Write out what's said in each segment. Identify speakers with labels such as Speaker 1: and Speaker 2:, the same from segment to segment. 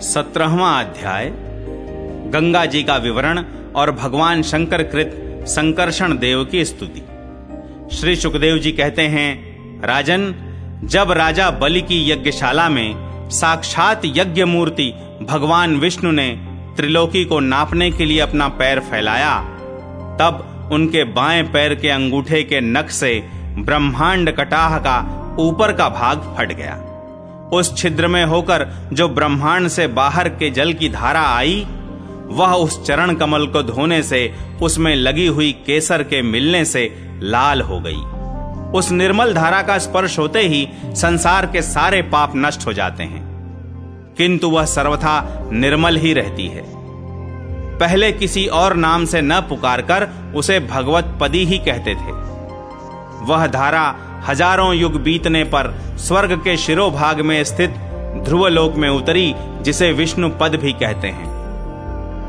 Speaker 1: सत्रहवा अध्याय, गंगा जी का विवरण और भगवान शंकर कृत संकर्षण देव की स्तुति। श्री सुखदेव जी कहते हैं, राजन, जब राजा बलि की यज्ञशाला में साक्षात यज्ञ मूर्ति भगवान विष्णु ने त्रिलोकी को नापने के लिए अपना पैर फैलाया, तब उनके बाएँ पैर के अंगूठे के नख से ब्रह्मांड कटाह का ऊपर का भाग फट गया। उस छिद्र में होकर जो ब्रह्मांड से बाहर के जल की धारा आई, वह उस चरण कमल को धोने से, उसमें लगी हुई केसर के मिलने से लाल हो गई। उस निर्मल धारा का स्पर्श होते ही संसार के सारे पाप नष्ट हो जाते हैं। किंतु वह सर्वथा निर्मल ही रहती है। पहले किसी और नाम से न पुकारकर उसे भगवत पदी ही कहते थे। वह धारा हज़ारों युग बीतने पर स्वर्ग के शिरोभाग में स्थित ध्रुवलोक में उतरी, जिसे विष्णु पद भी कहते हैं।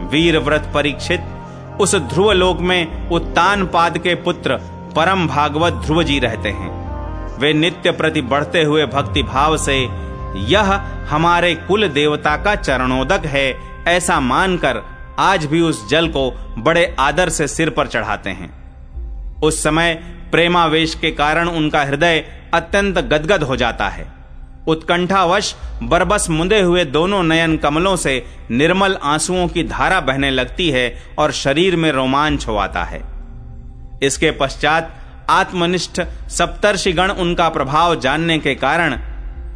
Speaker 1: वीर व्रत परीक्षित, उस ध्रुवलोक में उत्तान पाद के पुत्र परम भागवत ध्रुव जी रहते हैं। वे नित्य प्रति बढ़ते हुए भक्ति भाव से, यह हमारे कुल देवता का चरणोदक है, ऐसा मानकर आज भी उस जल को बड़े आदर से सिर पर चढ़ाते हैं। उस समय प्रेमावेश के कारण उनका हृदय अत्यंत गदगद हो जाता है। उत्कंठावश बरबस मुंदे हुए दोनों नयन कमलों से निर्मल आंसुओं की धारा बहने लगती है और शरीर में रोमांच होता है। इसके पश्चात आत्मनिष्ठ सप्तर्षिगण उनका प्रभाव जानने के कारण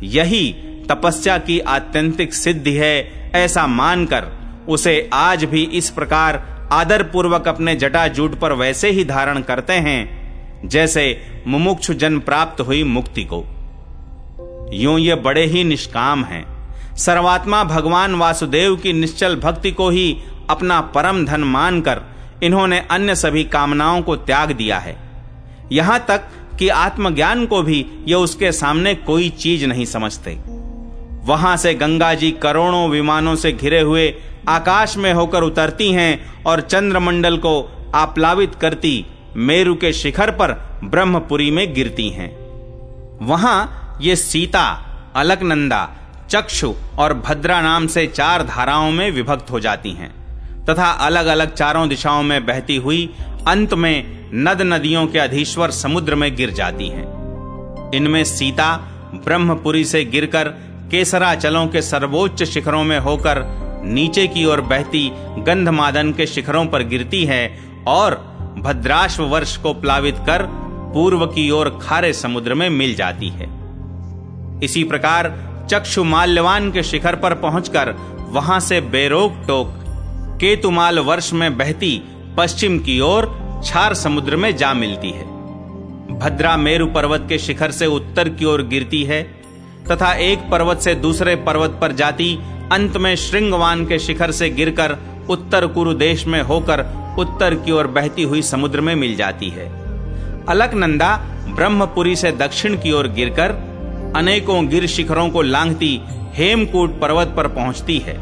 Speaker 1: यही तपस्या की आत्यंतिक सिद्धि है ऐसा मानकर उसे आज भी इस प्रकार आदर पूर्वक अपने जटाजूट पर वैसे ही धारण करते हैं जैसे मुमुक्षु जन प्राप्त हुई मुक्ति को। यूँ ये बड़े ही निष्काम हैं। सर्वात्मा भगवान वासुदेव की निश्चल भक्ति को ही अपना परम धन मानकर इन्होंने अन्य सभी कामनाओं को त्याग दिया है। यहाँ तक कि आत्मज्ञान को भी ये उसके सामने कोई चीज़ नहीं समझते। वहाँ से गंगा जी करोड़ों विमानों से घिरे हुए आकाश में होकर उतरती हैं और चंद्रमंडल को आप्लावित करती मेरु के शिखर पर ब्रह्मपुरी में गिरती हैं। वहाँ ये सीता, अलकनंदा, चक्षु और भद्रा नाम से चार धाराओं में विभक्त हो जाती हैं, तथा अलग अलग चारों दिशाओं में बहती हुई अंत में नद नदियों के अधीश्वर समुद्र में गिर जाती हैं। इनमें सीता ब्रह्मपुरी से गिरकर केसराचलों के सर्वोच्च शिखरों में होकर नीचे की ओर बहती गंधमादन के शिखरों पर गिरती है और भद्राश्व वर्ष को प्लावित कर पूर्व की ओर खारे समुद्र में मिल जाती है। इसी प्रकार चक्षु माल्यवान के शिखर पर पहुंचकर वहाँ से बेरोक टोक केतुमाल वर्ष में बहती पश्चिम की ओर छार समुद्र में जा मिलती है। भद्रा मेरु पर्वत के शिखर से उत्तर की ओर गिरती है तथा एक पर्वत से दूसरे पर्वत पर जाती अंत में श्रृंगवान के शिखर से गिरकर उत्तर कुरु देश में होकर उत्तर की ओर बहती हुई समुद्र में मिल जाती है। अलकनंदा ब्रह्मपुरी से दक्षिण की ओर गिरकर अनेकों गिर शिखरों को लांघती हेमकूट पर्वत पर पहुँचती है।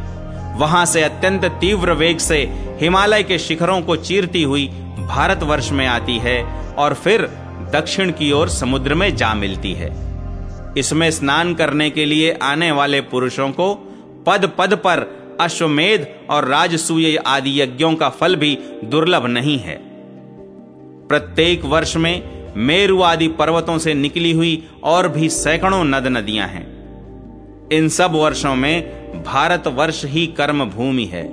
Speaker 1: वहाँ से अत्यंत तीव्र वेग से हिमालय के शिखरों को चीरती हुई भारतवर्ष में आती है और फिर दक्षिण की ओर समुद्र में जा मिलती है। इसमें स्नान करने के लिए आने वाले पुरुषों को पद पद पर अश्वमेध और राजसूय आदि यज्ञों का फल भी दुर्लभ नहीं है। प्रत्येक वर्ष में मेरु आदि पर्वतों से निकली हुई और भी सैकड़ों नद नदियाँ हैं। इन सब वर्षों में भारत वर्ष ही कर्म भूमि है।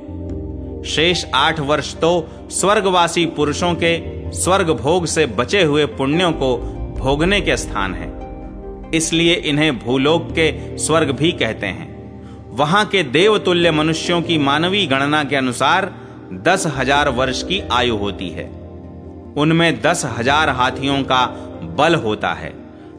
Speaker 1: शेष आठ वर्ष तो स्वर्गवासी पुरुषों के स्वर्ग भोग से बचे हुए पुण्यों को भोगने के स्थान है। इसलिए इन्हें भूलोक के स्वर्ग भी कहते हैं। वहाँ के देवतुल्य मनुष्यों की मानवीय गणना के अनुसार दस हज़ार वर्ष की आयु होती है। उनमें दस हज़ार हाथियों का बल होता है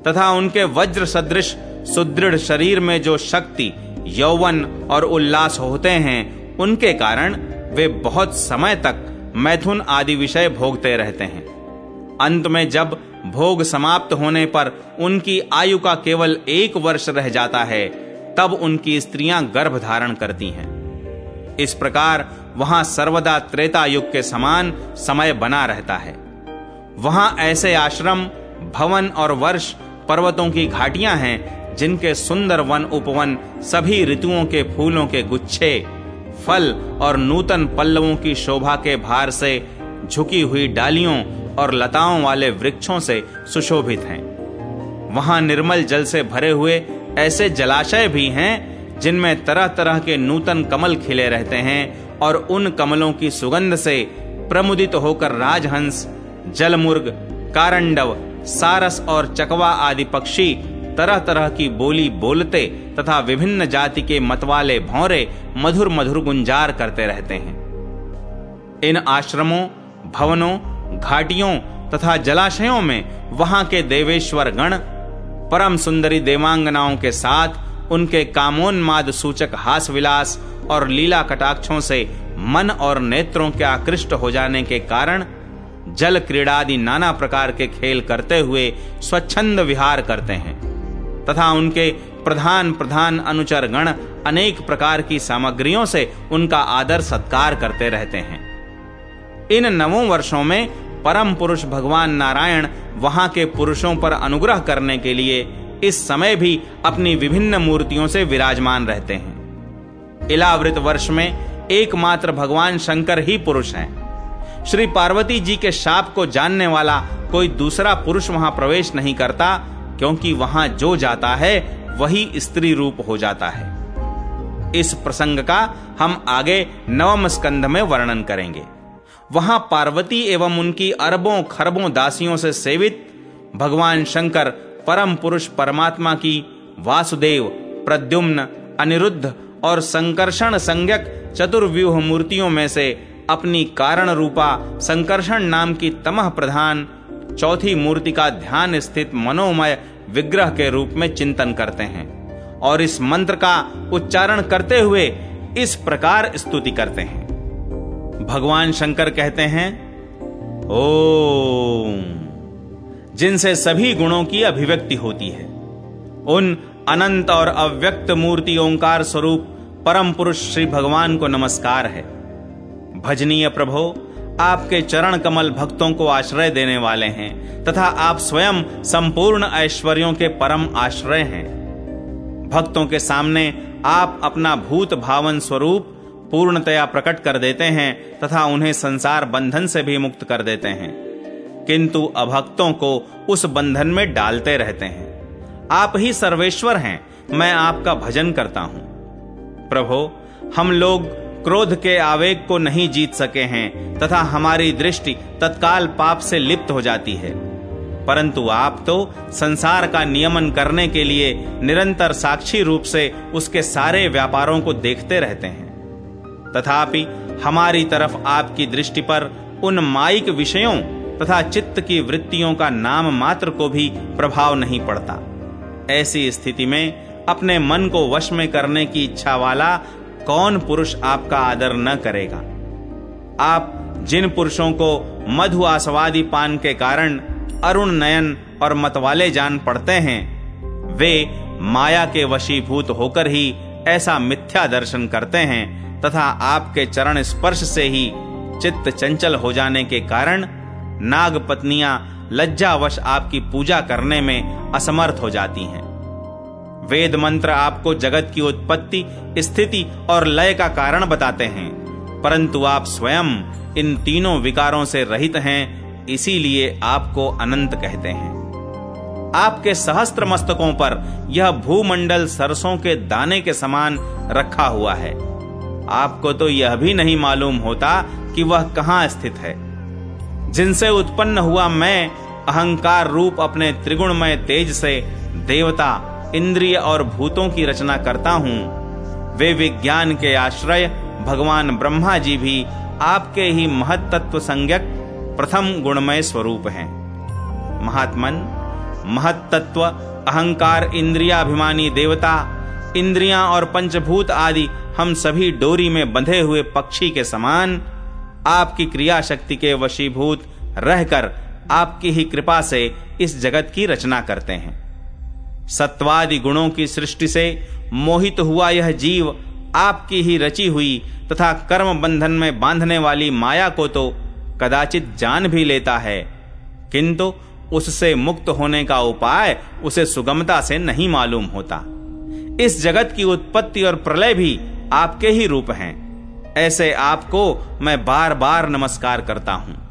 Speaker 1: तथा उनके वज्र सदृश सुदृढ़ शरीर में जो शक्ति, यौवन और उल्लास होते हैं, उनके कारण वे बहुत समय तक मैथुन आदि विषय भोगते रहते हैं। अंत में जब भोग समाप्त होने पर उनकी आयु का केवल एक वर्ष रह जाता है तब उनकी स्त्रियाँ गर्भ धारण करती हैं। इस प्रकार वहाँ सर्वदा त्रेता युग के समान समय बना रहता है। वहाँ ऐसे आश्रम, भवन और वर्ष, पर्वतों की घाटियाँ हैं, जिनके सुंदर वन उपवन सभी ऋतुओं के फूलों के गुच्छे, फल और नूतन पल्लवों की शोभा के भार से झुकी हुई डालियों और लताओं वाले वृक्षों से सुशोभित हैं। वहाँ निर्मल जल से भरे हुए ऐसे जलाशय भी हैं जिनमें तरह तरह के नूतन कमल खिले रहते हैं और उन कमलों की सुगंध से प्रमुदित होकर राजहंस, जलमुर्ग, कारंडव, सारस और चकवा आदि पक्षी तरह तरह की बोली बोलते तथा विभिन्न जाति के मतवाले भौरे मधुर मधुर गुंजार करते रहते हैं। इन आश्रमों, भवनों, घाटियों तथा जलाशयों में वहाँ के देवेश्वर गण परम सुंदरी देवांगनाओं के साथ उनके कामोन्माद सूचक हास विलास और लीला कटाक्षों से मन और नेत्रों के आकृष्ट हो जाने के कारण जल क्रीड़ादि नाना प्रकार के खेल करते हुए स्वच्छंद विहार करते हैं, तथा उनके प्रधान प्रधान अनुचर गण अनेक प्रकार की सामग्रियों से उनका आदर सत्कार करते रहते हैं। इन नवों वर्षों में परम पुरुष भगवान नारायण वहाँ के पुरुषों पर अनुग्रह करने के लिए इस समय भी अपनी विभिन्न मूर्तियों से विराजमान रहते हैं। इलावृत वर्ष में एकमात्र भगवान शंकर ही पुरुष हैं। श्री पार्वती जी के शाप को जानने वाला कोई दूसरा पुरुष वहाँ प्रवेश नहीं करता, क्योंकि वहाँ जो जाता है, वही स्त्री रूप हो जाता है। इस प्रसंग का हम आगे नवम स्कंध में वर्णन करेंगे। वहाँ पार्वती एवं उनकी अरबों खरबों दासियों से सेवित भगवान शंकर परम पुरुष परमात्मा की वासुदेव, प्रद्युम्न, अनिरुद्ध और संकर्षण संज्ञक चतुर्व्यूह मूर्तियों में से अपनी कारण रूपा संकर्षण नाम की तमह प्रधान चौथी मूर्ति का ध्यान स्थित मनोमय विग्रह के रूप में चिंतन करते हैं और इस मंत्र का उच्चारण करते हुए इस प्रकार स्तुति करते हैं। भगवान शंकर कहते हैं, ओम। जिनसे सभी गुणों की अभिव्यक्ति होती है। उन अनंत और अव्यक्त मूर्ति ओंकार स्वरूप परम पुरुष श्री भगवान को नमस्कार है। भजनीय प्रभो, आपके चरण कमल भक्तों को आश्रय देने वाले हैं तथा आप स्वयं संपूर्ण ऐश्वर्यों के परम आश्रय हैं। भक्तों के सामने आप अपना भूत भावन स्वरूप पूर्णतया प्रकट कर देते हैं तथा उन्हें संसार बंधन से भी मुक्त कर देते हैं। किंतु अभक्तों को उस बंधन में डालते रहते हैं। आप ही सर्वेश्वर हैं, मैं आपका भजन करता हूँ। प्रभो, हम लोग क्रोध के आवेग को नहीं जीत सके हैं, तथा हमारी दृष्टि तत्काल पाप से लिप्त हो जाती है। परंतु आप तो संसार का नियमन करने के लिए निरंतर साक्षी रूप से उसके सारे व्यापारों को देखते रहते हैं। तथापि हमारी तरफ़ आपकी दृष्टि पर उन माइक विषयों तथा चित्त की वृत्तियों का नाम मात्र को भी प्रभाव नहीं पड़ता। ऐसी स्थिति में अपने मन को वश में करने की इच्छा वाला कौन पुरुष आपका आदर न करेगा? आप जिन पुरुषों को मधु आसवादी पान के कारण अरुण नयन और मतवाले जान पड़ते हैं, वे माया के वशीभूत होकर ही ऐसा मिथ्या दर्शन करते हैं तथा आपके चरण स्पर्श से ही चित्त चंचल हो जाने के कारण नाग पत्नियाँ लज्जावश आपकी पूजा करने में असमर्थ हो जाती हैं। वेद मंत्र आपको जगत की उत्पत्ति, स्थिति और लय का कारण बताते हैं, परंतु आप स्वयं इन तीनों विकारों से रहित हैं, इसीलिए आपको अनंत कहते हैं। आपके सहस्त्र मस्तकों पर यह भूमंडल सरसों के दाने के समान रखा हुआ है। आपको तो यह भी नहीं मालूम होता कि वह कहाँ स्थित है। जिनसे उत्पन्न हुआ मैं, अहंकार रूप अपने त्रिगुणमय तेज से देवता, इंद्रिय और भूतों की रचना करता हूँ। वे विज्ञान के आश्रय, भगवान ब्रह्मा जी भी आपके ही महत्त्व संज्ञक, प्रथम गुणमय स्वरूप हैं। महात्मन महत्त्व अहंकार, इंद्रियाभिमानी देवता, इंद्रियाँ और पंचभूत आदि हम सभी डोरी में बंधे हुए पक्षी के समान, आपकी क्रिया शक्ति के वशीभूत रहकर आपकी ही कृपा से इस जगत की रचना करते हैं। सत्वादि गुणों की सृष्टि से मोहित हुआ यह जीव आपकी ही रची हुई तथा कर्म बंधन में बांधने वाली माया को तो कदाचित जान भी लेता है, किंतु उससे मुक्त होने का उपाय उसे सुगमता से नहीं मालूम होता। इस जगत की उत्पत्ति और प्रलय भी आपके ही रूप हैं। ऐसे आपको मैं बार बार नमस्कार करता हूँ।